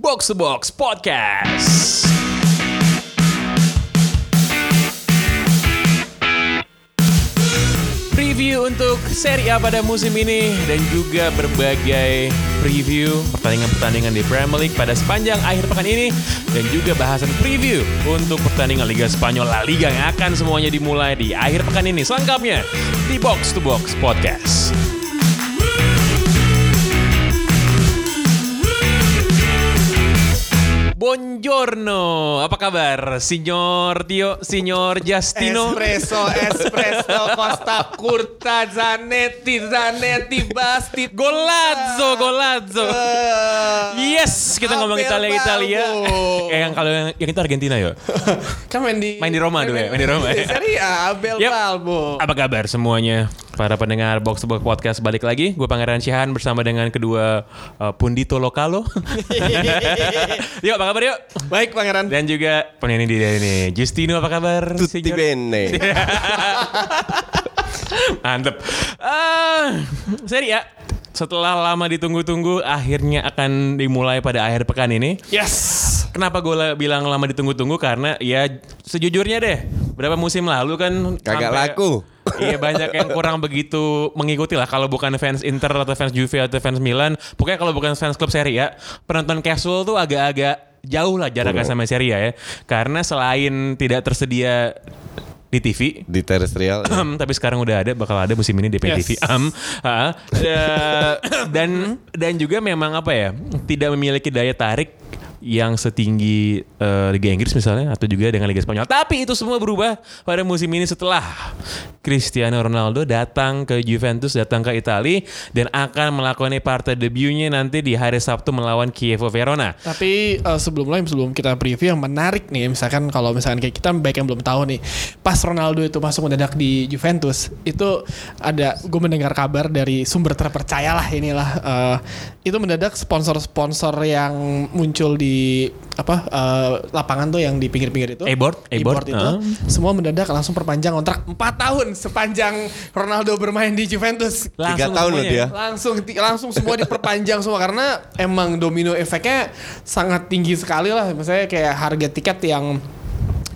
Box to Box Podcast. Preview untuk Serie A pada musim ini dan juga berbagai preview pertandingan-pertandingan di Premier League pada sepanjang akhir pekan ini dan juga bahasan preview untuk pertandingan Liga Spanyol La Liga yang akan semuanya dimulai di akhir pekan ini. Selengkapnya di Box to Box Podcast. Buongiorno, apa kabar? Signor Tio, Signor Justino. Espresso, espresso, Costa Curta, Zanetti, Zanetti, Basti. Golazzo, golazzo. Eh, Yes, kita ngomong Italia Italia. Eh yang kalau yang, yang itu Argentina ya. Kan main di Main di Roma dulu ya, main di Roma ya. Serie A, Abel Yep. Balbo. Apa kabar semuanya? Para pendengar Box to Box Podcast balik lagi. Gue Pangeran Syahan bersama dengan kedua uh, pundito lokalo. yuk, apa kabar yuk? Baik Pangeran. Dan juga penyanyi di ini Justino apa kabar? Tutti Signor? bene. Mantep. Ah, seri ya. Setelah lama ditunggu-tunggu, akhirnya akan dimulai pada akhir pekan ini. Yes. Kenapa gue bilang lama ditunggu-tunggu? Karena ya sejujurnya deh, berapa musim lalu kan Kagak sampai- laku. Iya banyak yang kurang begitu mengikuti lah kalau bukan fans Inter atau fans Juve atau fans Milan. Pokoknya kalau bukan fans klub Serie A, penonton casual tuh agak-agak jauh lah jaraknya sama Serie A ya. Karena selain tidak tersedia di TV, Di terestrial. ya. Tapi sekarang udah ada bakal ada musim ini di PTV. Yes. Ha, eh, dan dan juga memang apa ya tidak memiliki daya tarik yang setinggi eh, Liga Inggris misalnya atau juga dengan Liga Spanyol. Tapi itu semua berubah pada musim ini setelah Cristiano Ronaldo datang ke Juventus, datang ke Italia dan akan melakukan partai debutnya nanti di hari Sabtu melawan Chievo Verona. Tapi eh, sebelum lain sebelum kita preview yang menarik nih misalkan kalau misalkan kayak kita baik yang belum tahu nih pas Ronaldo itu masuk mendadak di Juventus itu ada gue mendengar kabar dari sumber terpercaya lah inilah eh, itu mendadak sponsor-sponsor yang muncul di apa eh, lapangan tuh yang di pinggir-pinggir itu. A-board, A-board itu. ah. semua mendadak langsung perpanjang kontrak 4 tahun sepanjang Ronaldo bermain di Juventus. Tiga tahun loh dia. langsung langsung semua diperpanjang semua karena emang domino efeknya sangat tinggi sekali lah. Misalnya kayak harga tiket yang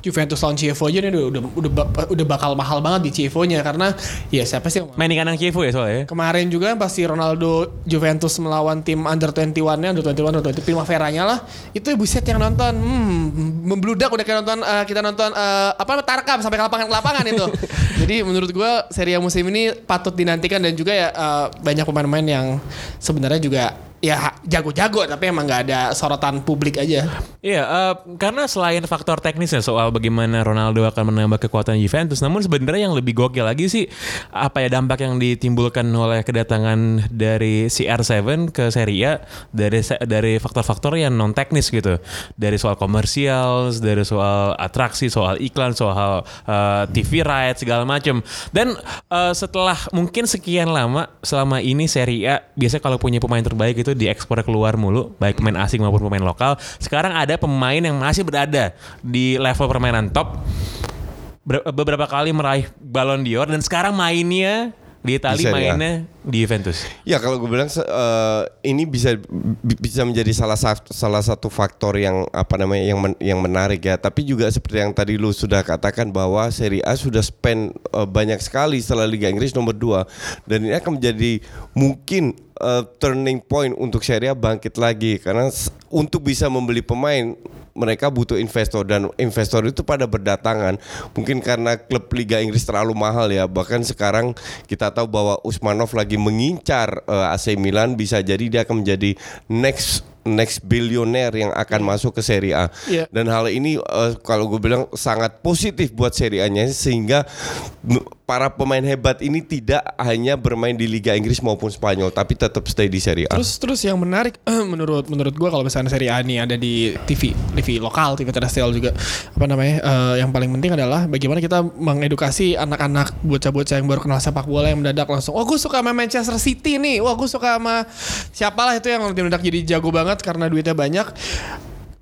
Juventus lawan Chievo aja nih udah udah udah, udah bakal mahal banget di Chievo-nya karena ya siapa sih? Main di kandang Chievo ya soalnya. Kemarin juga pasti Ronaldo Juventus melawan tim under 21-nya, under 21, under 20 Primavera-nya lah. Itu buset yang nonton, hmm, membludak udah kayak nonton eh, kita nonton eh, apa Tarkam sampai ke lapangan ke lapangan itu. Jadi menurut gua seri A musim ini patut dinantikan dan juga ya eh, banyak pemain-pemain yang sebenarnya juga ya jago-jago tapi emang nggak ada sorotan publik aja. Iya, eh, karena selain faktor teknisnya soal bagaimana Ronaldo akan menambah kekuatan Juventus, namun sebenarnya yang lebih gokil lagi sih apa ya dampak yang ditimbulkan oleh kedatangan dari CR7 ke Serie A dari dari faktor-faktor yang non teknis gitu, dari soal komersial, dari soal atraksi, soal iklan, soal eh, TV rights segala macam. Dan eh, setelah mungkin sekian lama selama ini Serie A biasanya kalau punya pemain terbaik itu diekspor keluar mulu, baik pemain asing maupun pemain lokal. Sekarang ada pemain yang masih berada di level permainan top. Ber- beberapa kali meraih Ballon d'Or dan sekarang mainnya di Italia Di mainnya di Juventus. Ya kalau gue bilang eh, ini bisa bi- bisa menjadi salah satu salah satu faktor yang apa namanya yang men- yang menarik ya. Tapi juga seperti yang tadi lu sudah katakan bahwa Serie A sudah spend eh, banyak sekali setelah Liga Inggris nomor 2 dan ini akan menjadi mungkin eh, turning point untuk Serie A bangkit lagi. Karena untuk bisa membeli pemain mereka butuh investor. Dan investor itu pada berdatangan. Mungkin karena klub Liga Inggris terlalu mahal ya. Bahkan sekarang kita tahu bahwa Usmanov lagi mengincar eh, AC Milan bisa jadi dia akan menjadi next next bilioner yang akan masuk ke Serie A Iya. dan hal ini eh, kalau gue bilang sangat positif buat Serie A-nya sehingga para pemain hebat ini tidak hanya bermain di Liga Inggris maupun Spanyol tapi tetap stay di Serie A. Terus terus yang menarik menurut menurut gua kalau misalnya seri A ini ada di TV TV lokal, TV terestrial juga apa namanya? eh, yang paling penting adalah bagaimana kita mengedukasi anak-anak bocah-bocah yang baru kenal sepak bola yang mendadak langsung, "Oh, gue suka sama Manchester City nih. Wah, gue suka sama siapalah itu yang mendadak jadi jago banget karena duitnya banyak."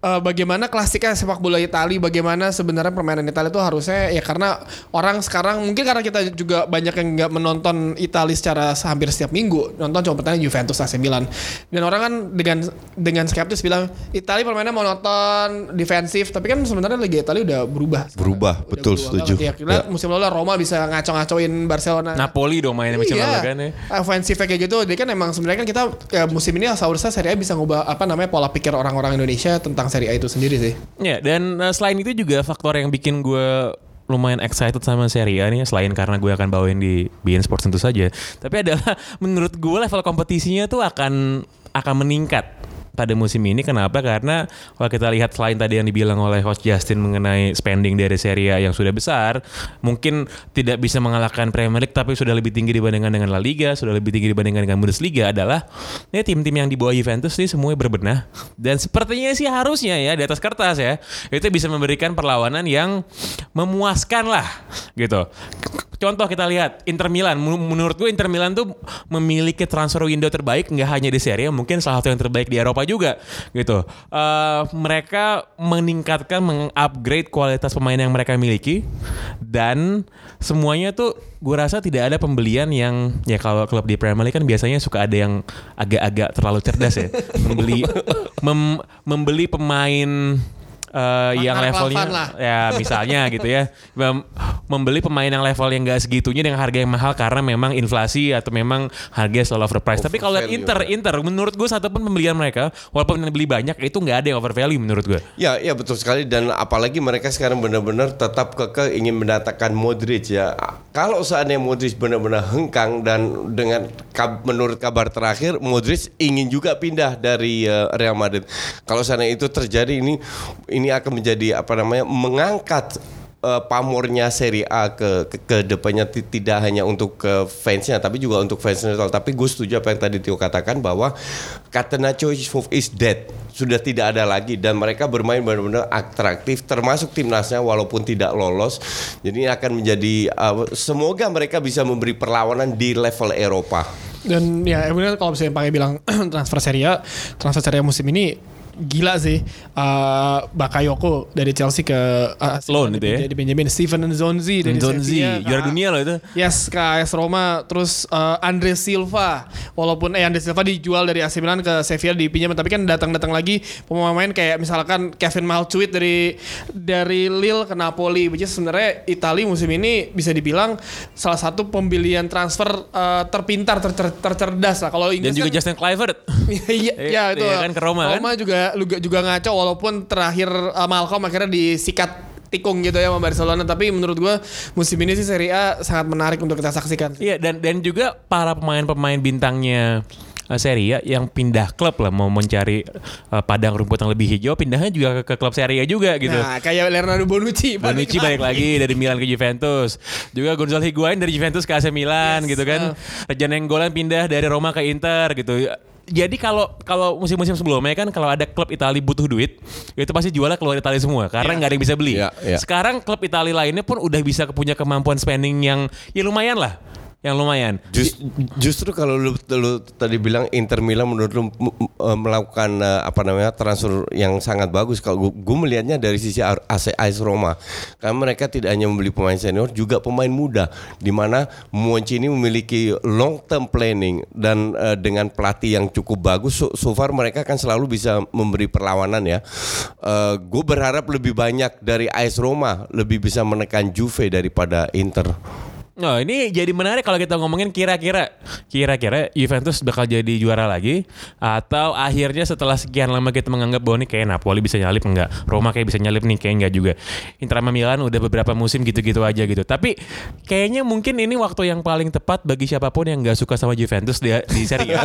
Eh, bagaimana klasiknya sepak bola Italia, bagaimana sebenarnya permainan Italia itu harusnya ya karena orang sekarang mungkin karena kita juga banyak yang nggak menonton Italia secara hampir setiap minggu, nonton cuma pertandingan Juventus AC Milan. Dan orang kan dengan dengan skeptis bilang Italia permainannya monoton, defensif, tapi kan sebenarnya Liga Italia udah berubah. sekarang. Berubah, Udah betul, berubah setuju. Ya, kita Ya. musim lalu Roma bisa ngaco-ngacoin Barcelona. Napoli dong mainnya macam iya. lalu kan ya. Offensifnya kayak gitu. Jadi kan emang sebenarnya kan kita ya, musim ini seharusnya Serie A bisa ngubah apa namanya pola pikir orang-orang Indonesia tentang Serie A itu sendiri sih. Ya, dan uh, selain itu juga faktor yang bikin gue lumayan excited sama Serie A nih selain karena gue akan bawain di BN Sports tentu saja. Tapi adalah menurut gue level kompetisinya tuh akan akan meningkat pada musim ini kenapa? Karena kalau kita lihat selain tadi yang dibilang oleh host Justin mengenai spending dari Serie A yang sudah besar, mungkin tidak bisa mengalahkan Premier League tapi sudah lebih tinggi dibandingkan dengan La Liga, sudah lebih tinggi dibandingkan dengan Bundesliga adalah ini tim-tim yang di bawah Juventus nih semuanya berbenah dan sepertinya sih harusnya ya di atas kertas ya itu bisa memberikan perlawanan yang memuaskan lah gitu. Contoh kita lihat Inter Milan. Men- Menurut gue Inter Milan tuh memiliki transfer window terbaik nggak hanya di Serie A, mungkin salah satu yang terbaik di Eropa juga gitu. Eh, mereka meningkatkan, mengupgrade kualitas pemain yang mereka miliki dan semuanya tuh gue rasa tidak ada pembelian yang ya kalau klub di Premier League kan biasanya suka ada yang agak-agak terlalu cerdas ya membeli mem- membeli pemain eh, yang levelnya lah. ya misalnya gitu ya Mem- membeli pemain yang level yang gak segitunya dengan harga yang mahal karena memang inflasi atau memang harga selalu overpriced. Tapi kalau lihat. Inter, Inter menurut gue satu pun pembelian mereka walaupun yang beli banyak itu nggak ada yang overvalue menurut gue. Ya, ya betul sekali dan apalagi mereka sekarang benar-benar tetap kekeh ingin mendatangkan Modric ya. Kalau seandainya Modric benar-benar hengkang dan dengan kab- menurut kabar terakhir Modric ingin juga pindah dari eh, Real Madrid. Kalau seandainya itu terjadi ini ini akan menjadi apa namanya mengangkat eh, pamornya Serie A ke ke, ke depannya ti- tidak hanya untuk ke fansnya tapi juga untuk fans neutral. Tapi gue setuju apa yang tadi Tio katakan bahwa Catenaccio is dead sudah tidak ada lagi dan mereka bermain benar-benar atraktif termasuk timnasnya walaupun tidak lolos. Jadi ini akan menjadi uh, semoga mereka bisa memberi perlawanan di level Eropa. Dan ya kalau misalnya pakai bilang transfer Serie transfer Serie musim ini gila sih. Uh, Bakayoko dari Chelsea ke uh, Loan itu ya? Di Benjamin Steven Nzonzi dari Zonzi, Sevilla juara dunia loh itu. Yes, ke AS Roma. Terus uh, Andre Silva. Walaupun eh Andre Silva dijual dari AC Milan ke Sevilla dipinjam, tapi kan datang-datang lagi pemain-pemain kayak misalkan Kevin Malcuit dari dari Lille ke Napoli. Which is sebenarnya Italia musim ini bisa dibilang salah satu pembelian transfer uh, terpintar, ter- ter- tercerdas lah. Kalau Dan Inggris juga kan, Justin Kluivert. iya, iya itu. Iya kan, ke Roma kan? juga juga juga ngaco walaupun terakhir uh, Malcolm akhirnya disikat tikung gitu ya sama Barcelona tapi menurut gua musim ini sih Serie A sangat menarik untuk kita saksikan. Iya dan dan juga para pemain-pemain bintangnya uh, Serie A yang pindah klub lah mau mencari uh, padang rumput yang lebih hijau pindahnya juga ke, ke klub Serie A juga gitu. Nah, kayak Leonardo Bonucci. Bonucci balik lagi dari Milan ke Juventus. Juga Gonzalo Higuain dari Juventus ke AC Milan Yes, gitu kan. Rejan Enggolan pindah dari Roma ke Inter gitu. Jadi kalau kalau musim-musim sebelumnya kan kalau ada klub Italia butuh duit, itu pasti jualnya keluar Italia semua karena nggak ada yang bisa beli. Iya, iya. Sekarang klub Italia lainnya pun udah bisa punya kemampuan spending yang ya lumayan lah. Yang lumayan. Jus- justru kalau lu, lu tadi bilang Inter Milan menurut lu eh, melakukan eh, apa namanya transfer yang sangat bagus. Kalau gue melihatnya dari sisi AC AS Roma. Karena mereka tidak hanya membeli pemain senior juga pemain muda. Di mana Monchi ini memiliki long term planning dan eh, dengan pelatih yang cukup bagus so, so far mereka kan selalu bisa memberi perlawanan ya. Gue berharap lebih banyak dari AS Roma lebih bisa menekan Juve daripada Inter Nah ini jadi menarik kalau kita ngomongin kira-kira. Kira-kira Juventus bakal jadi juara lagi Atau akhirnya setelah sekian lama kita menganggap bahwa ini kayak Napoli bisa nyalip enggak? Roma kayak bisa nyalip nih kayak enggak juga. Inter Milan udah beberapa musim gitu-gitu aja gitu. Tapi kayaknya mungkin ini waktu yang paling tepat bagi siapa pun yang nggak suka sama Juventus di, di Serie A ya.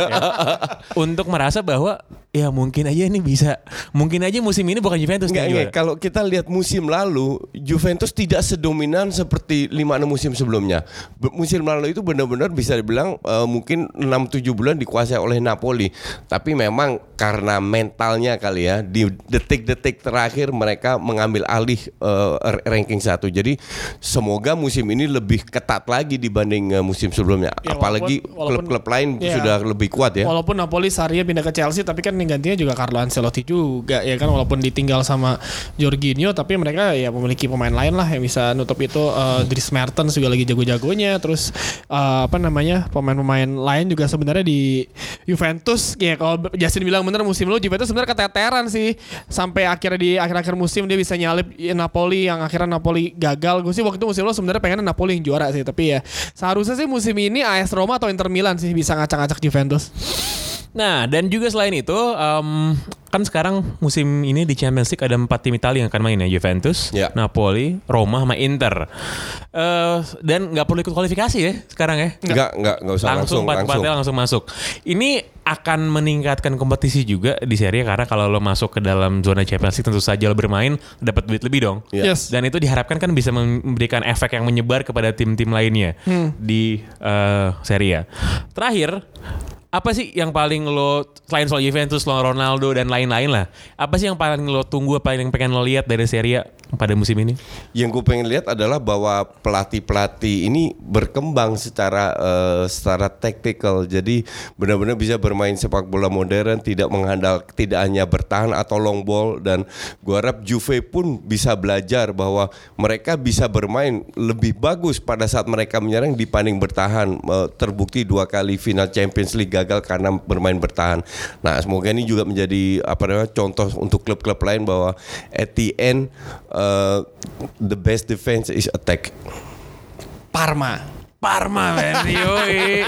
Untuk merasa bahwa ya mungkin aja ini bisa Mungkin aja musim ini bukan Juventus Enggak, juara. Kalau kita lihat musim lalu, Juventus tidak sedominan seperti 5-6 musim sebelumnya. Be- Musim lalu itu benar-benar bisa dibilang eh, mungkin 6-7 bulan dikuasai oleh Napoli. Tapi memang karena mentalnya kali ya, di detik-detik terakhir mereka mengambil alih r- ranking satu. Jadi semoga musim ini lebih ketat lagi dibanding eh, musim sebelumnya. Ya, Apalagi klub-klub lain ya. sudah lebih kuat ya. Walaupun Napoli Sarri pindah ke Chelsea tapi kan gantinya juga Carlo Ancelotti juga ya kan? Walaupun ditinggal sama Jorginho tapi mereka ya memiliki pemain lain lah yang bisa nutup itu uh, Dries Mertens juga lagi jago-jagonya. Terus uh, apa namanya pemain-pemain lain juga sebenarnya di Juventus. Ya kalau Justin bilang bener musim lalu Juventus sebenarnya keteteran sih. Sampai akhirnya di akhir-akhir musim dia bisa nyalip Napoli yang akhirnya Napoli gagal. Gue sih waktu itu musim lalu sebenarnya pengen Napoli yang juara sih tapi ya seharusnya sih musim ini AS Roma atau Inter Milan sih bisa ngacak-ngacak Juventus Nah, dan juga selain itu, em, kan sekarang musim ini di Champions League ada empat tim Italia yang akan main ya, Juventus, Ya. Napoli, Roma, sama Inter. Eh, dan nggak perlu ikut kualifikasi ya sekarang ya. Enggak, enggak, enggak usah langsung langsung, empat langsung. langsung masuk. Ini akan meningkatkan kompetisi juga di Serie A karena kalau lo masuk ke dalam zona Champions League tentu saja lo bermain dapat duit lebih dong. Iya. Yes. Dan itu diharapkan kan bisa memberikan efek yang menyebar kepada tim-tim lainnya di eh, Serie A. Terakhir, apa sih yang paling lo selain soal Juventus, lo Ronaldo dan lain-lain lah. Apa sih yang paling lo tunggu, paling pengen lo lihat dari Serie A pada musim ini? Yang gue pengen lihat adalah bahwa pelatih-pelatih ini berkembang secara eh, secara tactical. Jadi benar-benar bisa bermain sepak bola modern, tidak mengandal tidak hanya bertahan atau long ball dan gue harap Juve pun bisa belajar bahwa mereka bisa bermain lebih bagus pada saat mereka menyerang dibanding bertahan. Eh, terbukti dua kali final Champions League gagal karena bermain bertahan. Nah, semoga ini juga menjadi apa namanya contoh untuk klub-klub lain bahwa at the end uh, the best defense is attack. Parma Parma men, yoi.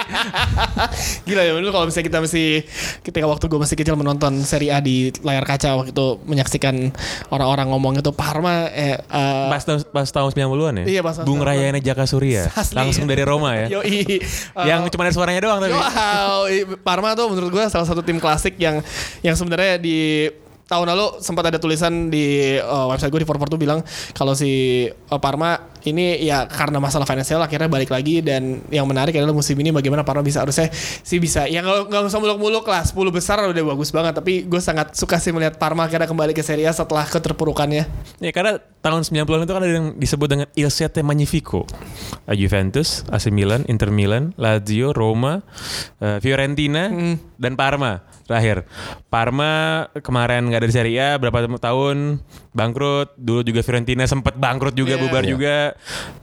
Gila ya dulu kalau misalnya kita masih ketika waktu gue masih kecil menonton Serie A di layar kaca waktu itu menyaksikan orang-orang ngomong itu Parma eh, eh, Pas, tahun- pas tahun 90-an ya? Iya, pas tahun Bung 90-an. Rayana Jaka Surya. Asli. Langsung dari Roma ya. Yoi. yang Eh, cuma ada suaranya doang tapi. Wow, Parma tuh menurut gue salah satu tim klasik yang yang sebenarnya di tahun lalu sempat ada tulisan di uh, website gue di 442 bilang kalau si uh, Parma ini ya karena masalah finansial akhirnya balik lagi dan yang menarik adalah musim ini bagaimana Parma bisa harusnya sih bisa ya nggak nggak usah muluk-muluk lah 10 besar udah bagus banget tapi gue sangat suka sih melihat Parma akhirnya kembali ke Serie A setelah keterpurukannya. Ya karena tahun 90-an itu kan ada yang disebut dengan Il Sette Magnifico. Eh, Juventus, AC Milan, Inter Milan, Lazio, Roma, eh, Fiorentina, dan Parma. Terakhir, Parma kemarin nggak ada di Serie A berapa tahun bangkrut. Dulu juga Fiorentina sempat bangkrut juga, Iya. bubar Iya. juga.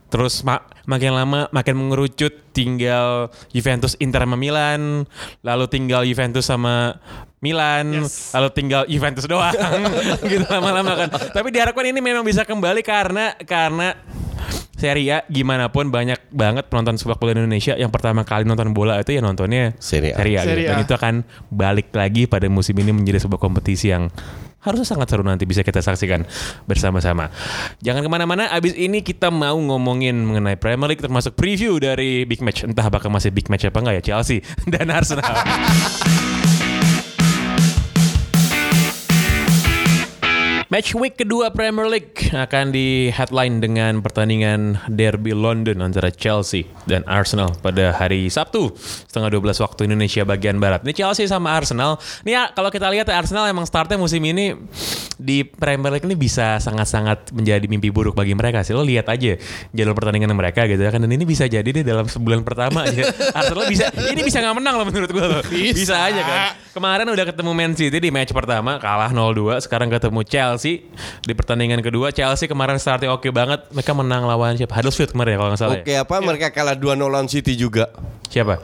Terus ma- makin lama makin mengerucut tinggal Juventus Inter sama Milan, lalu tinggal Juventus sama Milan, Yes. lalu tinggal Juventus doang gitu lama-lama kan. Tapi diharapkan ini memang bisa kembali karena karena Serie A gimana pun banyak banget penonton sepak bola Indonesia yang pertama kali nonton bola itu ya nontonnya Serie A. gitu. Serie Dan A. itu akan balik lagi pada musim ini menjadi sebuah kompetisi yang harusnya sangat seru nanti bisa kita saksikan bersama-sama. Jangan ke mana-mana, abis ini kita mau ngomongin mengenai Premier League termasuk preview dari big match. Entah apakah masih big match apa enggak ya Chelsea dan Arsenal. Match week kedua Premier League akan di headline dengan pertandingan derby London antara Chelsea dan Arsenal pada hari Sabtu setengah 12 waktu Indonesia bagian barat. Ini Chelsea sama Arsenal. Ini ya kalau kita lihat Arsenal emang startnya musim ini di Premier League ini bisa sangat-sangat menjadi mimpi buruk bagi mereka sih. Lo lihat aja jalur pertandingan mereka gitu ya kan dan ini bisa jadi deh dalam sebulan pertama aja Arsenal bisa ini bisa nggak menang loh menurut gue loh. Bisa. bisa aja kan. Kemarin udah ketemu Man City di match pertama kalah 0-2, sekarang ketemu Chelsea di pertandingan kedua. Chelsea kemarin starting oke banget, mereka menang lawan siapa? Huddersfield kemarin ya kalau nggak salah. Oke ya. apa mereka kalah 2-0 lawan City juga. Siapa?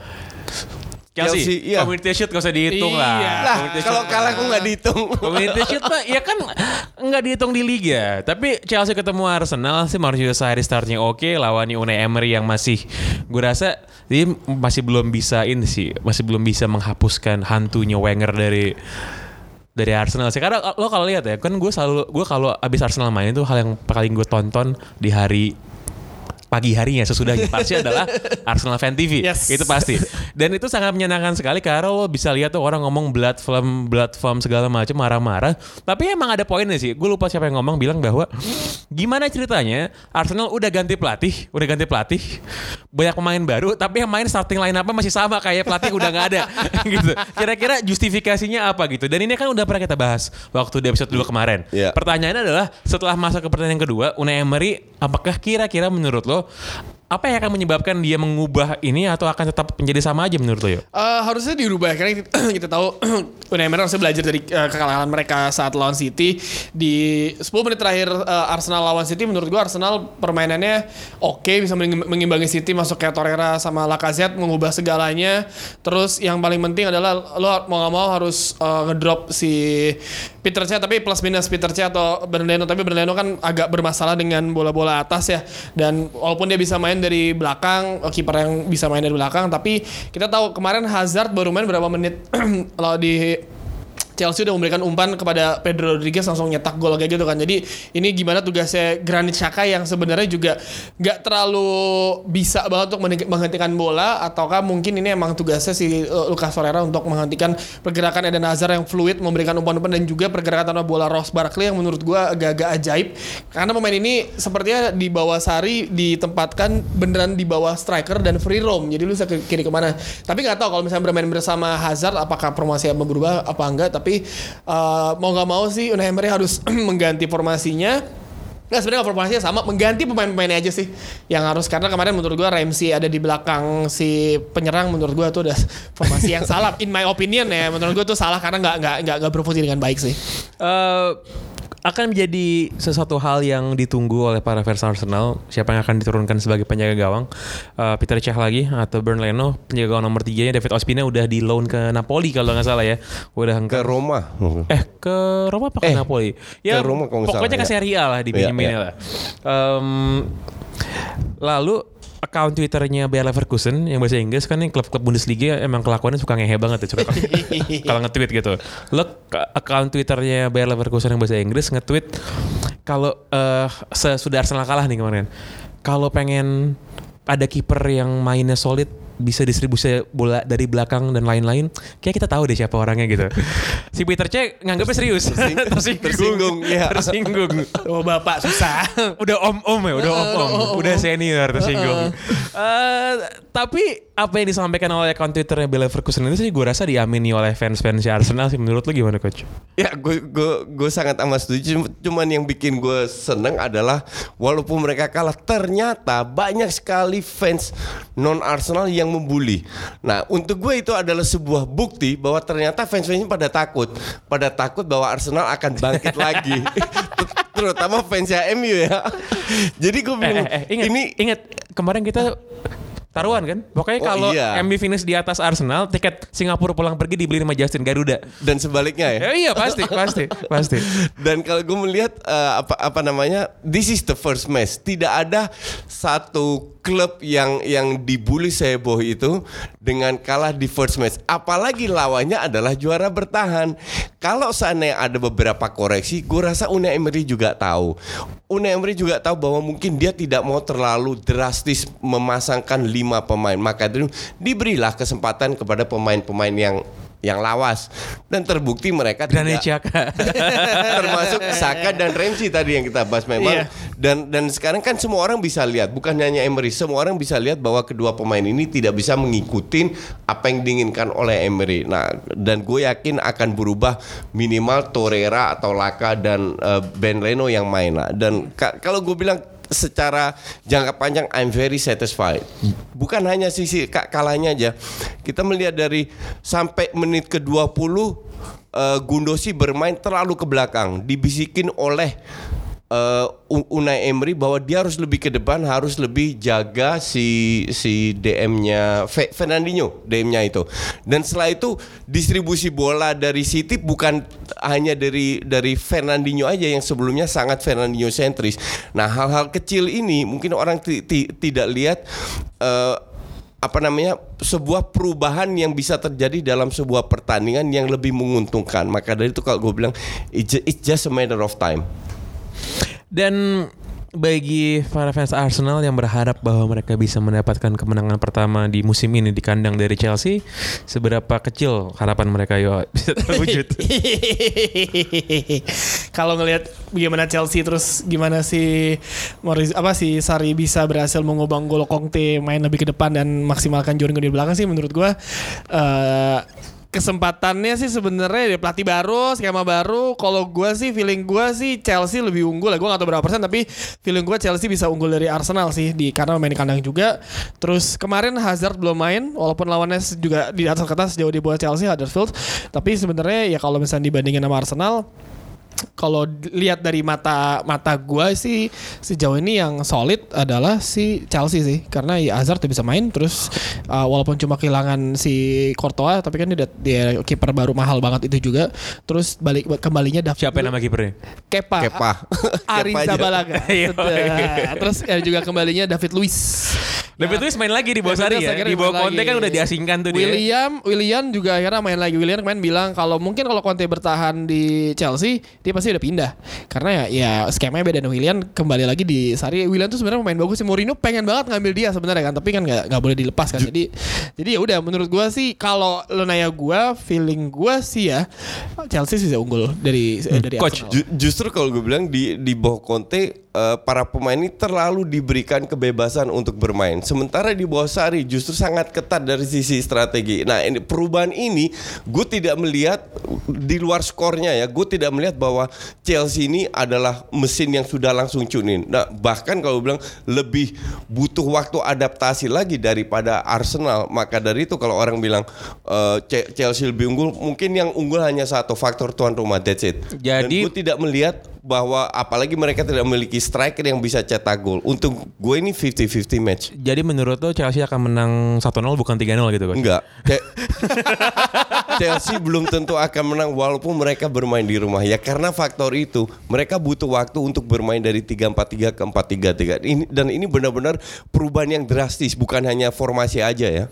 Chelsea, Chelsea, iya. Community Shield gak usah dihitung lah. Iya. Lah Community kalau kalah kok nggak dihitung. Community Shield mah ya kan nggak dihitung di liga. Tapi Chelsea ketemu Arsenal sih Mauricio Sarri startnya oke lawannya Unai Emery yang masih gue rasa dia masih belum bisa ini sih masih belum bisa menghapuskan hantunya Wenger dari dari Arsenal sih. Karena lo kalau lihat ya kan gue selalu gue kalau abis Arsenal main itu hal yang paling gue tonton di hari pagi harinya sesudahnya pasti adalah Arsenal Fan TV Yes. itu pasti dan itu sangat menyenangkan sekali karena lo bisa lihat tuh orang ngomong blood film blood film segala macam marah-marah. Tapi emang ada poinnya sih gue lupa siapa yang ngomong bilang bahwa gimana ceritanya Arsenal udah ganti pelatih udah ganti pelatih banyak pemain baru tapi yang main starting line apa masih sama kayak pelatih udah nggak ada gitu. Kira-kira justifikasinya apa gitu? Dan ini kan udah pernah kita bahas waktu di episode 2 kemarin. Iya. Pertanyaannya adalah setelah masuk ke pertandingan kedua, Unai Emery apakah kira-kira menurut lo apa yang akan menyebabkan dia mengubah ini atau akan tetap menjadi sama aja menurut lo ya? Eh, harusnya dirubah. Karena kita, kita tahu Unai Emery harusnya belajar dari eh, kekalahan mereka saat lawan City. Di 10 menit terakhir eh, Arsenal lawan City menurut gua Arsenal permainannya oke bisa mengim- mengimbangi City masuk kayak Torreira sama Lacazette mengubah segalanya. Terus yang paling penting adalah lo mau gak mau harus eh, ngedrop si Peter Cech tapi plus minus Peter Cech atau Bernardo tapi Bernardo kan agak bermasalah dengan bola-bola atas ya. Dan walaupun dia bisa main dari belakang eh, kiper yang bisa main dari belakang. Tapi kita tahu kemarin Hazard baru main berapa menit? Kalau di Chelsea udah memberikan umpan kepada Pedro Rodriguez langsung nyetak gol kayak gitu kan. Jadi ini gimana tugasnya Granit Xhaka yang sebenarnya juga nggak terlalu bisa banget untuk menghe- menghentikan bola ataukah mungkin ini emang tugasnya si uh, Lucas Torreira untuk menghentikan pergerakan Eden Hazard yang fluid memberikan umpan-umpan dan juga pergerakan tanpa bola Ross Barkley yang menurut gua agak-agak ajaib karena pemain ini sepertinya di bawah Sari ditempatkan beneran di bawah striker dan free roam. Jadi lu bisa kiri ke mana. Tapi nggak tahu kalau misalnya bermain bersama Hazard apakah formasi yang berubah apa enggak eh, mau nggak mau sih Unai Emery harus mengganti formasinya. Nggak sebenarnya formasinya sama mengganti pemain-pemainnya aja sih. Yang harus karena kemarin menurut gua Ramsey ada di belakang si penyerang menurut gua tuh udah formasi yang salah in my opinion ya. Menurut gua tuh salah karena nggak nggak nggak berfungsi dengan baik sih. Eh, akan menjadi sesuatu hal yang ditunggu oleh para fans Arsenal. Siapa yang akan diturunkan sebagai penjaga gawang? Eh, Peter Cech lagi atau Bernd Leno? Penjaga gawang nomor 3 nya David Ospina udah di loan ke Napoli kalau nggak salah ya. Udah Ke Roma. Eh ke Roma apa ke Eh, Napoli? Ya ke Roma kalau pokoknya ke salah, ya. Serie A lah di Iya, pinjeminnya iya. lah. Em, lalu account Twitternya Bayer Leverkusen yang bahasa Inggris kan nih klub-klub Bundesliga emang kelakuannya suka ngehe banget ya suka kalau nge-tweet gitu. Lo account Twitternya Bayer Leverkusen yang bahasa Inggris nge-tweet kalau eh, sesudah Arsenal kalah nih kemarin. Kalau pengen ada kiper yang mainnya solid bisa distribusi bola dari belakang dan lain-lain kayak kita tahu deh siapa orangnya gitu. Si Peter Cech nganggapnya serius. Tersinggung. tersinggung, iya. tersinggung. Oh bapak susah. Udah om-om ya, udah om-om, udah senior tersinggung. Eh, tapi apa yang disampaikan oleh akun Twitternya Bella Ferguson itu sih gue rasa diamini oleh fans-fans Arsenal sih. Menurut lu gimana coach? Ya, gue gue gue sangat amat setuju. Cum- Cuman yang bikin gue seneng adalah walaupun mereka kalah, ternyata banyak sekali fans non Arsenal yang membuli. Nah, untuk gue itu adalah sebuah bukti bahwa ternyata fans-fansnya pada takut, pada takut bahwa Arsenal akan bangkit lagi. Terutama fansnya MU ya. Jadi gue Eh, bilang eh, eh, ingat, ini ingat kemarin kita taruhan kan? Pokoknya Oh, kalau iya. MU finish di atas Arsenal, tiket Singapura pulang pergi dibeli sama Justin Garuda. dan sebaliknya ya. Ya, iya pasti, pasti, pasti. Dan kalau gue melihat eh, apa apa namanya, this is the first match. Tidak ada satu klub yang yang dibully seheboh itu dengan kalah di first match. Apalagi lawannya adalah juara bertahan. Kalau seandainya ada beberapa koreksi, gue rasa Unai Emery juga tahu. Unai Emery juga tahu bahwa mungkin dia tidak mau terlalu drastis memasangkan lima pemain. Maka diberilah kesempatan kepada pemain-pemain yang yang lawas. Dan terbukti mereka Granit tidak. Termasuk Saka dan Ramsey tadi yang kita bahas memang. Iya. dan dan sekarang kan semua orang bisa lihat bukan hanya Emery semua orang bisa lihat bahwa kedua pemain ini tidak bisa mengikuti apa yang diinginkan oleh Emery. Nah dan gue yakin akan berubah minimal Torreira atau Laka dan eh, Ben Leno yang main lah. Dan ka- kalau gue bilang secara jangka panjang I'm very satisfied. Bukan hanya sisi ka- kalahnya aja. Kita melihat dari sampai menit ke-20 eh, Gundosi bermain terlalu ke belakang, dibisikin oleh eh, U- Unai Emery bahwa dia harus lebih ke depan, harus lebih jaga si si DM-nya Fe- Fernandinho, DM-nya itu. Dan setelah itu distribusi bola dari City bukan hanya dari dari Fernandinho aja yang sebelumnya sangat Fernandinho sentris. Nah, hal-hal kecil ini mungkin orang ti- ti- tidak lihat eh, apa namanya sebuah perubahan yang bisa terjadi dalam sebuah pertandingan yang lebih menguntungkan. Maka dari itu kalau gue bilang it's just a matter of time. Dan bagi para fans Arsenal yang berharap bahwa mereka bisa mendapatkan kemenangan pertama di musim ini di kandang dari Chelsea, seberapa kecil harapan mereka yo bisa terwujud? Kalau ngelihat bagaimana Chelsea terus gimana si Morris apa si Sari bisa berhasil mengubah Golo Conte main lebih ke depan dan maksimalkan Jorginho di belakang sih menurut gua eh kesempatannya sih sebenarnya ya pelatih baru, skema baru. Kalau gue sih feeling gue sih Chelsea lebih unggul lah. Gue gak tahu berapa persen tapi feeling gue Chelsea bisa unggul dari Arsenal sih di karena main di kandang juga. Terus kemarin Hazard belum main walaupun lawannya juga di atas kertas jauh di bawah Chelsea Huddersfield. Tapi sebenarnya ya kalau misalnya dibandingin sama Arsenal kalau lihat dari mata mata gua sih sejauh ini yang solid adalah si Chelsea sih karena ya Hazard tuh bisa main terus uh, walaupun cuma kehilangan si Courtois tapi kan dia, dia kiper baru mahal banget itu juga terus balik kembalinya David Siapa nama kipernya? Kepa Kepa. Ari. Zabalaga Iya. Sudah. terus ya juga kembalinya David Luiz David Luiz main lagi di bawah Sari ya. Di bawah main Conte kan udah diasingkan tuh dia. William William juga akhirnya main lagi. William kemarin bilang kalau mungkin kalau Conte bertahan di Chelsea dia pasti udah pindah. Karena ya ya skemanya beda dan William kembali lagi di Sari. William tuh sebenarnya pemain bagus sih. Mourinho pengen banget ngambil dia sebenarnya kan, tapi kan nggak nggak boleh dilepas kan. Jadi jadi ya udah menurut gua sih kalau lo nanya gua feeling gua sih ya Chelsea sih unggul dari eh, dari Coach, Arsenal. Ju- justru kalau gue bilang di di bawah Conte eh, para pemain ini terlalu diberikan kebebasan untuk bermain. Sementara di bawah Sari justru sangat ketat dari sisi strategi. Nah, ini perubahan ini gue tidak melihat di luar skornya ya. Gue tidak melihat bahwa Chelsea ini adalah mesin yang sudah langsung tune in. Nah, bahkan kalau bilang lebih butuh waktu adaptasi lagi daripada Arsenal. Maka dari itu kalau orang bilang Ce- Chelsea lebih unggul, mungkin yang unggul hanya satu faktor tuan rumah. That's it. Dan Jadi- gue tidak melihat bahwa apalagi mereka tidak memiliki striker yang bisa cetak gol. Untuk gue ini 50-50 match. Jadi menurut lo Chelsea akan menang 1-0 bukan 3-0 gitu Coach? Enggak. Chelsea belum tentu akan menang walaupun mereka bermain di rumah ya karena faktor itu mereka butuh waktu untuk bermain dari 3-4-3 ke 4-3-3. Ini dan ini benar-benar perubahan yang drastis bukan hanya formasi aja ya.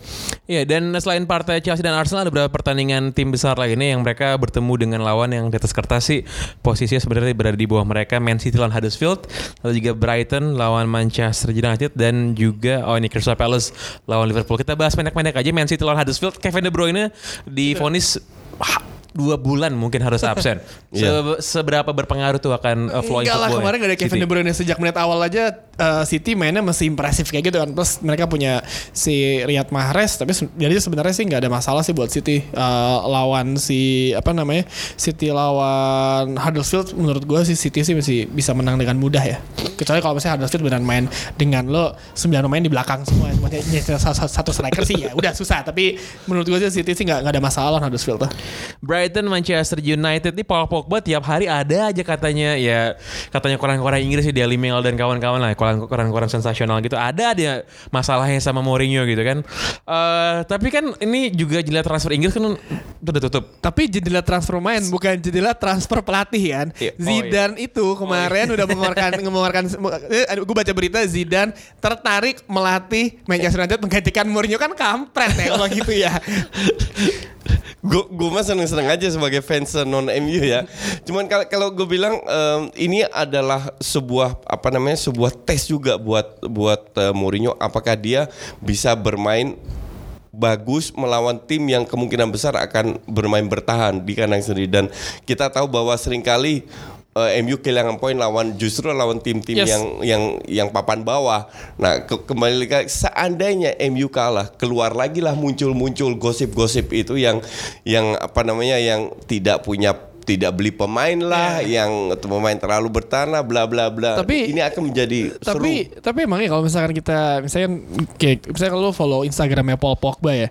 Iya dan selain partai Chelsea dan Arsenal ada beberapa pertandingan tim besar lainnya yang mereka bertemu dengan lawan yang di atas kertas sih posisinya sebenarnya berada di bawah mereka Man City lawan Huddersfield lalu juga Brighton lawan Manchester United dan juga oh ini Crystal Palace lawan Liverpool. Kita bahas pendek-pendek aja. Man City lawan Huddersfield. Kevin De Bruyne divonis ah, dua bulan mungkin harus absen. Se- seberapa berpengaruh tuh akan uh, flowing Enggak lah kemarin gak ada Kevin De Bruyne sejak menit awal aja uh, City mainnya masih impresif kayak gitu kan. Plus mereka punya si Riyad Mahrez Tapi se- jadi sebenarnya sih nggak ada masalah sih buat City uh, Lawan si apa namanya City lawan Huddersfield. Menurut gue sih City sih masih bisa menang dengan mudah ya. Kecuali kalau misalnya Huddersfield beneran main dengan lo 9 pemain di belakang semua. Maksudnya nyetir satu, satu striker sih ya udah susah. Tapi menurut gue sih City sih nggak nggak ada masalah lawan Huddersfield tuh Brighton Manchester United. Nih Paul Pogba tiap hari ada aja katanya. Ya katanya koran-koran Inggris ya Daily Mail dan kawan-kawan lah. Koran- koran-koran sensasional gitu. Ada dia masalahnya sama Mourinho gitu kan. Eh tapi kan ini juga jeliat transfer Inggris kan udah tutup. Tapi jendela transfer main bukan jendela transfer pelatih kan. Iya. Oh, Zidane itu kemarin udah mengeluarkan mengeluarkan gue baca berita Zidane tertarik melatih Manchester United menggantikan Mourinho kan kampret ya kalau gitu ya. Gue gue mah seneng-seneng aja sebagai fans non MU ya. Cuman kalau kalau gue bilang em, ini adalah sebuah apa namanya sebuah tes juga buat buat eh, Mourinho apakah dia bisa bermain bagus melawan tim yang kemungkinan besar akan bermain bertahan di kandang sendiri dan kita tahu bahwa sering kali eh, MU kehilangan poin lawan justru lawan tim-tim Yes. yang yang yang papan bawah. Nah, ke- kembali lagi seandainya MU kalah, keluar lagi lah muncul-muncul gosip-gosip itu yang yang apa namanya yang tidak punya tidak beli pemain lah, yang pemain terlalu bertanah, bla bla bla. Tapi- ini akan menjadi seru. tapi tapi emangnya kalau misalkan kita misalnya kayak misalnya kalau lo follow Instagramnya Paul Pogba ya,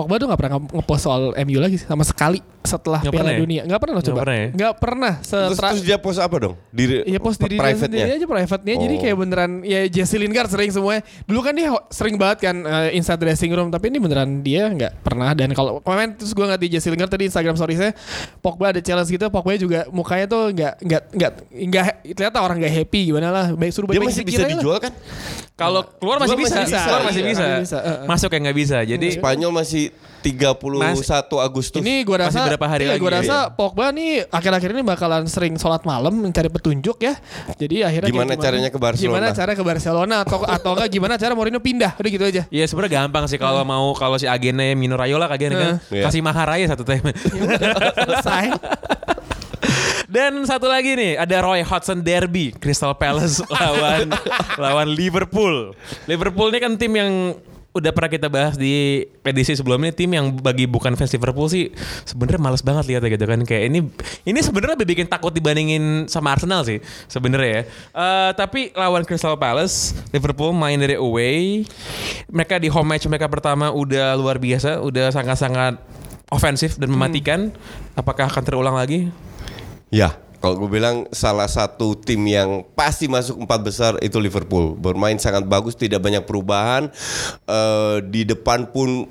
Pogba tuh nggak pernah nge- ngepost soal MU lagi sama sekali setelah Nggak Piala pernah ya? Dunia. Nggak pernah lo Nggak coba. pernah ya? Nggak pernah. terus, Setra- terus dia post apa dong? Diri Iya post diri dia private-nya. sendiri aja private-nya Jadi Oh. kayak beneran Ya Jesse Lingard sering semuanya Dulu kan dia sering banget kan uh, Inside dressing room Tapi ini beneran dia nggak pernah Dan kalau kemarin terus gue ngeliat di Jesse Lingard tadi Instagram storiesnya Pogba ada challenge gitu Pogba juga mukanya tuh nggak nggak nggak nggak ternyata orang nggak happy gimana lah Baik suruh Dia masih bisa aja lah. dijual kan? kalau keluar masih Keluar bisa, masih bisa. keluar masih Iya, bisa. Eh, eh. masuk yang nggak bisa jadi Spanyol masih 31 Agustus. Ini gue rasa Masih berapa hari iya, lagi gua ya? rasa Pogba nih akhir-akhir ini bakalan sering sholat malam mencari petunjuk ya. Jadi akhirnya kayak Gimana caranya ke Barcelona? Gimana cara ke Barcelona atau atau enggak gimana cara Mourinho pindah. Udah gitu aja. Ya sebenarnya gampang sih kalau mau kalau si agennya Mino Raiola kagen kan Iya. kasih Maharaya satu time. Selesai. Dan satu lagi nih ada Roy Hodgson Derby Crystal Palace lawan lawan Liverpool. Liverpool ini kan tim yang udah pernah kita bahas di edisi sebelumnya tim yang bagi bukan fans Liverpool sih sebenarnya males banget lihatnya gitu kan. Kayak ini ini sebenarnya lebih bikin takut dibandingin sama Arsenal sih sebenarnya ya. Eh, tapi lawan Crystal Palace Liverpool main dari away. Mereka di home match mereka pertama udah luar biasa udah sangat-sangat ofensif dan mematikan. Apakah akan terulang lagi? Ya, kalau gue bilang salah satu tim yang pasti masuk empat besar itu Liverpool. Bermain sangat bagus, tidak banyak perubahan. Eh, di depan pun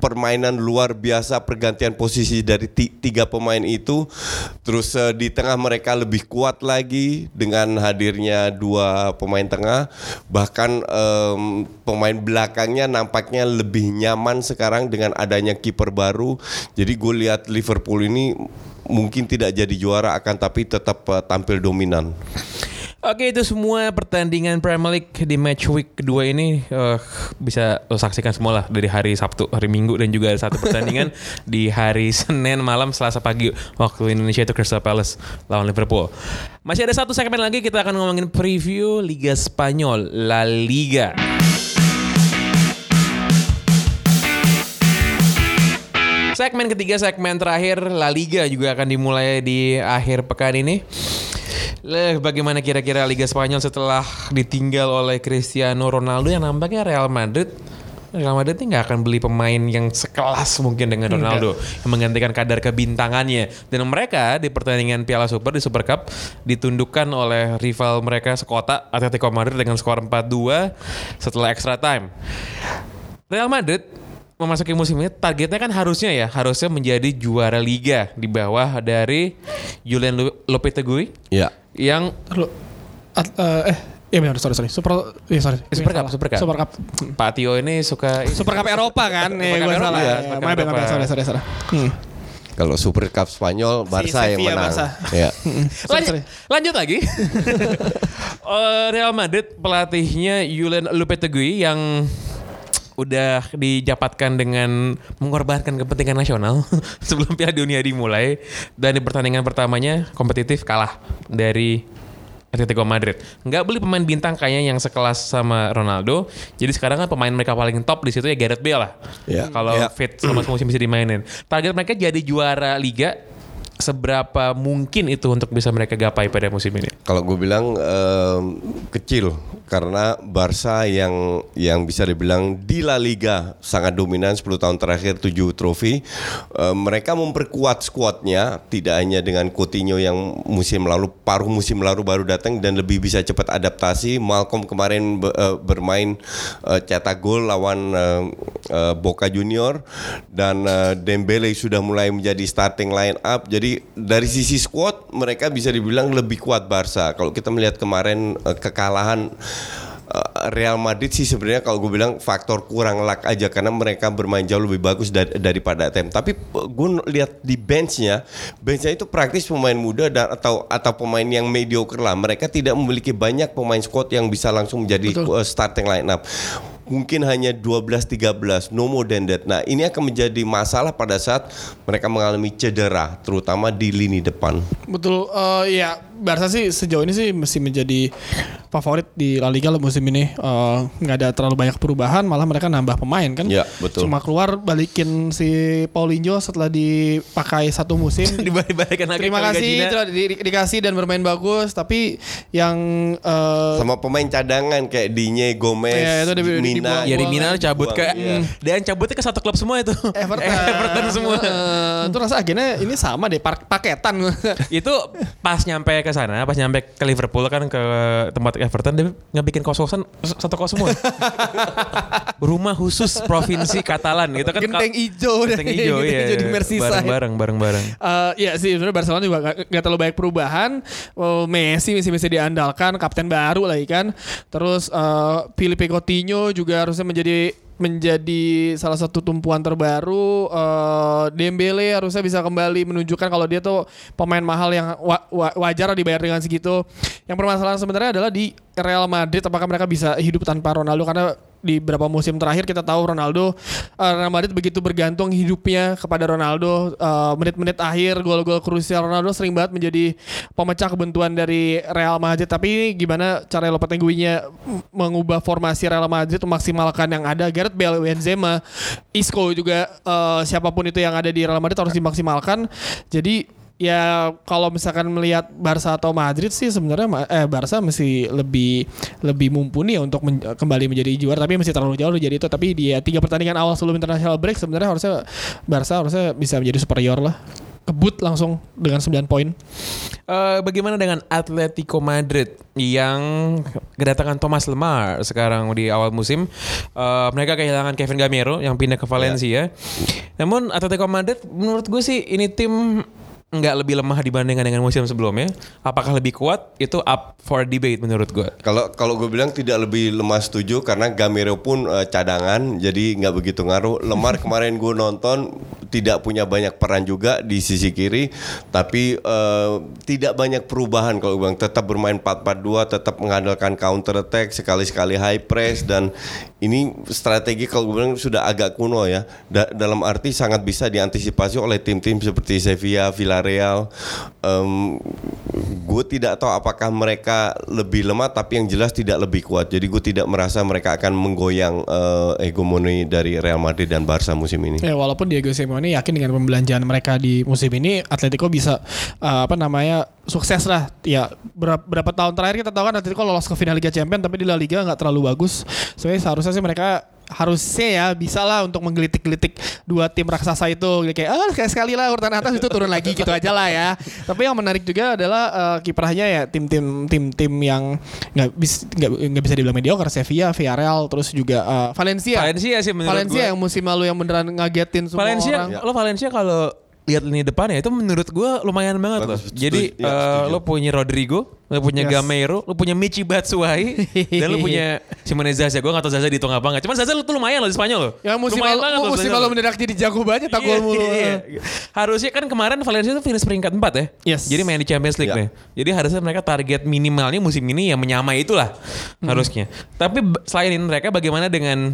permainan luar biasa pergantian posisi dari ti- tiga pemain itu terus eh, di tengah mereka lebih kuat lagi dengan hadirnya dua pemain tengah bahkan em, pemain belakangnya nampaknya lebih nyaman sekarang dengan adanya kiper baru jadi gue lihat Liverpool ini mungkin tidak jadi juara akan tapi tetap eh, tampil dominan Oke itu semua pertandingan Premier League di match week kedua ini eh, bisa lo saksikan semua lah dari hari Sabtu, hari Minggu dan juga ada satu pertandingan di hari Senin malam Selasa pagi waktu Indonesia itu Crystal Palace lawan Liverpool. Masih ada satu segmen lagi kita akan ngomongin preview Liga Spanyol La Liga. Segmen ketiga, segmen terakhir La Liga juga akan dimulai di akhir pekan ini. Leh, bagaimana kira-kira Liga Spanyol setelah ditinggal oleh Cristiano Ronaldo yang nampaknya Real Madrid Real Madrid ini nggak akan beli pemain yang sekelas mungkin dengan Ronaldo yang menggantikan kadar kebintangannya dan mereka di pertandingan Piala Super di Super Cup ditundukkan oleh rival mereka sekota Atletico Madrid dengan skor 4-2 setelah extra time. Real Madrid memasuki musim ini targetnya kan harusnya ya harusnya menjadi juara liga di bawah dari Julian Lo- Lopetegui ya yang Lo- at- eh, eh, iya benar, sorry sorry. Super, iya sorry. Super Cup. Super Cup. Super Cup. Pak Tio ini suka Super Cup Eropa kan? Nih, Cup gue salah. ya, Ya, Eropa. bad. Sorry, sorry, sorry. Hmm. kalau Super Cup Spanyol Barca yang Sevilla, menang Barca. ya Sorry, Lanjut, sorry. lanjut lagi. Eh, Real Madrid pelatihnya Julian Lopetegui yang udah dijapatkan dengan mengorbankan kepentingan nasional sebelum Piala Dunia dimulai dan di pertandingan pertamanya kompetitif kalah dari Atletico Madrid. Nggak beli pemain bintang kayaknya yang sekelas sama Ronaldo. Jadi sekarang kan pemain mereka paling top di situ ya Gareth Bale lah. Ya. Kalau Ya. fit selama musim bisa dimainin. Target mereka jadi juara liga seberapa mungkin itu untuk bisa mereka gapai pada musim ini? Kalau gue bilang em, kecil karena Barca yang yang bisa dibilang di La Liga sangat dominan 10 tahun terakhir 7 trofi. Em, mereka memperkuat skuadnya tidak hanya dengan Coutinho yang musim lalu paruh musim lalu baru datang dan lebih bisa cepat adaptasi. Malcolm kemarin be- eh, bermain eh, cetak gol lawan eh, eh, Boca Junior dan eh, Dembele sudah mulai menjadi starting line up. Jadi dari sisi squad mereka bisa dibilang lebih kuat Barca. Kalau kita melihat kemarin eh, kekalahan eh, Real Madrid sih sebenarnya kalau gue bilang faktor kurang luck aja karena mereka bermain jauh lebih bagus dar- daripada tem. Tapi eh, gue lihat di benchnya, benchnya itu praktis pemain muda dan atau atau pemain yang mediocre lah. Mereka tidak memiliki banyak pemain squad yang bisa langsung menjadi eh, starting line up. Mungkin hanya 12-13, no more than that. Nah ini akan menjadi masalah pada saat mereka mengalami cedera, terutama di lini depan. Betul, eh, ya Barca sih sejauh ini sih masih menjadi favorit di La Liga lah musim ini. Eh, Nggak ada terlalu banyak perubahan, malah mereka nambah pemain kan. Ya, betul. Cuma keluar balikin si Paulinho setelah dipakai satu musim. Dibalik-balikan lagi Terima ke kasih Cina. telah di- dikasih dan bermain bagus, tapi yang eh, Sama pemain cadangan kayak Digne, Gomez, Iya, itu di- di- Mina. Ya Mina cabut ke Iya. dan cabutnya ke satu klub semua itu. Everton, Everton semua. Eh, itu rasa akhirnya ini sama deh paketan. itu pas nyampe ke sana, pas nyampe ke Liverpool kan ke tempat Everton dia nggak bikin kos-kosan satu kos semua. Rumah khusus provinsi Katalan gitu kan. Genteng ijo deh. Genteng ijo Genteng ya. ijo di Merseyside. Bareng-bareng, bareng-bareng. Eh ya sih sebenarnya Barcelona juga gak, gak terlalu banyak perubahan. Oh, Messi masih bisa diandalkan, kapten baru lagi kan. Terus eh Filipe Coutinho juga harusnya menjadi menjadi salah satu tumpuan terbaru. Eh Dembele harusnya bisa kembali menunjukkan kalau dia tuh pemain mahal yang wa- wa- wajar dibayar dengan segitu. Yang permasalahan sebenarnya adalah di Real Madrid apakah mereka bisa hidup tanpa Ronaldo karena di beberapa musim terakhir kita tahu Ronaldo uh, Real Madrid begitu bergantung hidupnya kepada Ronaldo Uh, menit-menit akhir gol-gol krusial Ronaldo sering banget menjadi pemecah kebentuan dari Real Madrid. Tapi ini gimana cara Lopeteguinya mengubah formasi Real Madrid memaksimalkan yang ada? Gareth Bale, Benzema, Isco juga uh, siapa pun itu yang ada di Real Madrid harus dimaksimalkan. Jadi ya kalau misalkan melihat Barca atau Madrid sih sebenarnya eh Barca masih lebih lebih mumpuni ya untuk men- kembali menjadi juara tapi masih terlalu jauh jadi itu tapi dia tiga pertandingan awal sebelum international break sebenarnya harusnya Barca harusnya bisa menjadi superior lah kebut langsung dengan 9 poin Eh, bagaimana dengan Atletico Madrid yang kedatangan Thomas Lemar sekarang di awal musim? Eh, mereka kehilangan Kevin Gamero yang pindah ke Valencia. Namun Atletico Madrid menurut gue sih ini tim nggak lebih lemah dibandingkan dengan musim sebelumnya. Apakah lebih kuat? Itu up for debate menurut gue. Kalau kalau gue bilang tidak lebih lemah setuju karena Gamero pun eh, cadangan jadi nggak begitu ngaruh. Lemar kemarin gue nonton tidak punya banyak peran juga di sisi kiri tapi eh, tidak banyak perubahan kalau gue bilang tetap bermain 4-4-2 tetap mengandalkan counter attack sekali-sekali high press dan ini strategi kalau gue bilang sudah agak kuno ya Da- dalam arti sangat bisa diantisipasi oleh tim-tim seperti Sevilla, Villarreal. Em, gue tidak tahu apakah mereka lebih lemah tapi yang jelas tidak lebih kuat. Jadi gue tidak merasa mereka akan menggoyang eh, hegemoni dari Real Madrid dan Barca musim ini. Ya walaupun Diego Simeone yakin dengan pembelanjaan mereka di musim ini Atletico bisa uh, apa namanya sukses lah. Ya berapa, berapa tahun terakhir kita tahu kan Atletico lolos ke final Liga Champions tapi di La Liga nggak terlalu bagus. Soalnya seharusnya sih mereka harusnya ya bisa lah untuk menggelitik-gelitik dua tim raksasa itu kayak ah sekali sekali lah urutan atas itu turun lagi gitu aja lah ya tapi yang menarik juga adalah uh, kiprahnya ya tim-tim tim-tim yang nggak nggak bisa dibilang mediocre Sevilla, Villarreal terus juga uh, Valencia Valencia sih menurut Valencia gue. yang musim lalu yang beneran ngagetin semua Valencia, orang. lo Valencia kalau lihat lini depan ya itu menurut gue lumayan banget loh. Jadi. Ya, setuju. lo punya Rodrigo, lo punya Yes. Gamero, lo punya Michi Batshuayi, dan lo punya Simone Zaza. Gue gak tau Zaza dihitung apa nggak. Cuman Zaza lo tuh lumayan loh di Spanyol loh. Ya musim lumayan lalu, banget loh musim lalu mendadak jadi jago banget tak gol Iya, mulu. iya. Harusnya kan kemarin Valencia tuh finish peringkat 4 ya. Yes. Jadi main di Champions League Iya. nih. Jadi harusnya mereka target minimalnya musim ini ya menyamai itulah harusnya. Tapi selain ini mereka bagaimana dengan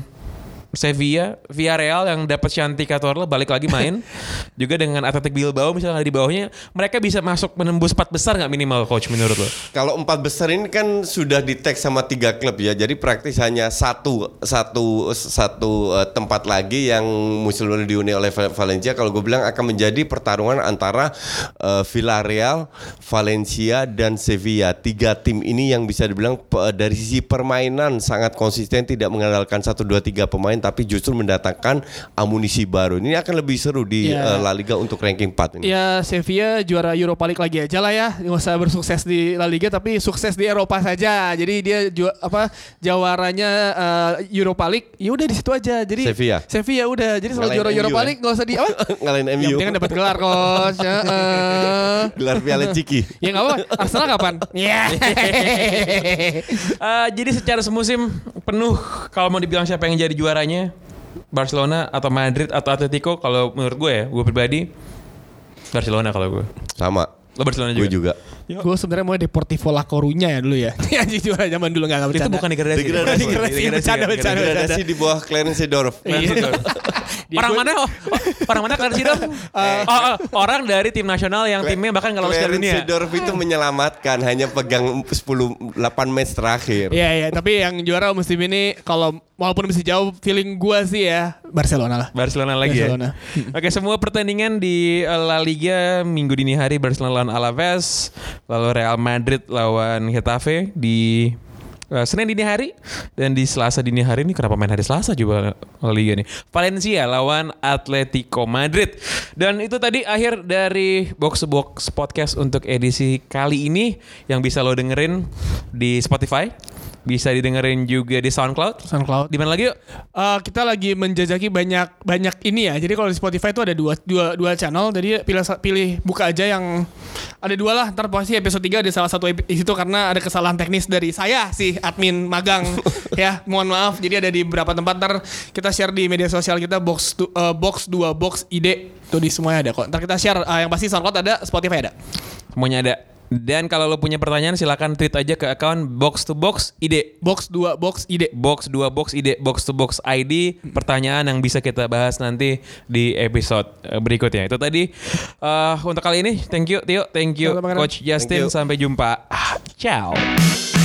Sevilla, Villarreal yang dapat Shanti Cazorla balik lagi main juga dengan Athletic Bilbao misalnya di bawahnya mereka bisa masuk menembus empat besar nggak minimal coach menurut lo? Kalau empat besar ini kan sudah di tag sama tiga klub ya, jadi praktis hanya satu satu satu eh, tempat lagi yang musim lalu dihuni oleh Val- Valencia. Kalau gue bilang akan menjadi pertarungan antara eh, Villarreal, Valencia dan Sevilla. Tiga tim ini yang bisa dibilang pe- dari sisi permainan sangat konsisten, tidak mengandalkan satu dua tiga pemain, tapi justru mendatangkan amunisi baru. Ini akan lebih seru di Ya. eh, La Liga untuk ranking 4 ini. Ya Sevilla juara Europa League lagi aja lah ya. Nggak usah bersukses di La Liga tapi sukses di Eropa saja. Jadi dia ju apa jawaranya eh, Europa League. Ya udah di situ aja. Jadi Sevilla. Sevilla udah. Jadi selalu juara MU Europa ya? League nggak usah di apa? Ngalahin Yang MU. penting kan dapat gelar coach. Ya, eh. Gelar Piala Ciki. Ya nggak apa. Arsenal kapan? Ya. Eh, jadi secara semusim penuh kalau mau dibilang siapa yang jadi juaranya Barcelona atau Madrid atau Atletico kalau menurut gue ya gue pribadi Barcelona kalau gue Sama. Lo Barcelona Gue juga, juga. Gue sebenarnya mau Deportivo La Coruña ya dulu ya. Anjing juara zaman dulu nggak nggak itu bercanda. bukan degradasi Degradasi. Degradasi, bercanda, bercanda. Degradasi di bawah Clarence Seedorf. Iya. Orang mana oh, orang mana Clarence Seedorf? oh, oh, orang dari tim nasional yang timnya bahkan nggak lolos ke Clarence dunia Seedorf itu menyelamatkan hanya pegang 10 8 match terakhir. Iya iya, tapi yang juara musim ini kalau walaupun masih jauh feeling gua sih ya Barcelona lah. Barcelona lagi Barcelona. ya. Oke, semua pertandingan di eh, La Liga minggu dini hari Barcelona lawan Alaves, lalu Real Madrid lawan Getafe di eh, Senin dini hari dan di Selasa dini hari ini kenapa main hari Selasa juga La Liga nih. Valencia lawan Atletico Madrid. Dan itu tadi akhir dari Box to Box podcast untuk edisi kali ini yang bisa lo dengerin di Spotify, bisa didengerin juga di SoundCloud. SoundCloud. Di mana lagi yuk? Eh, kita lagi menjajaki banyak banyak ini ya. Jadi kalau di Spotify itu ada dua dua dua channel. Jadi pilih pilih buka aja yang ada dua lah. Ntar pasti episode 3 ada salah satu situ karena ada kesalahan teknis dari saya sih admin magang ya. Mohon maaf. Jadi ada di beberapa tempat ntar kita share di media sosial kita box tu- eh, box 2 box ide itu di semuanya ada kok. Ntar kita share eh, yang pasti SoundCloud ada, Spotify ada. Semuanya ada. Dan kalau lo punya pertanyaan silakan tweet aja ke account box to box ide. Box 2 box ide. Box 2 box ide box to box ID pertanyaan yang bisa kita bahas nanti di episode eh, berikutnya. Itu tadi eh, untuk kali ini thank you Tio, thank you. Coach Justin Thank you. sampai jumpa. Ah, Ciao.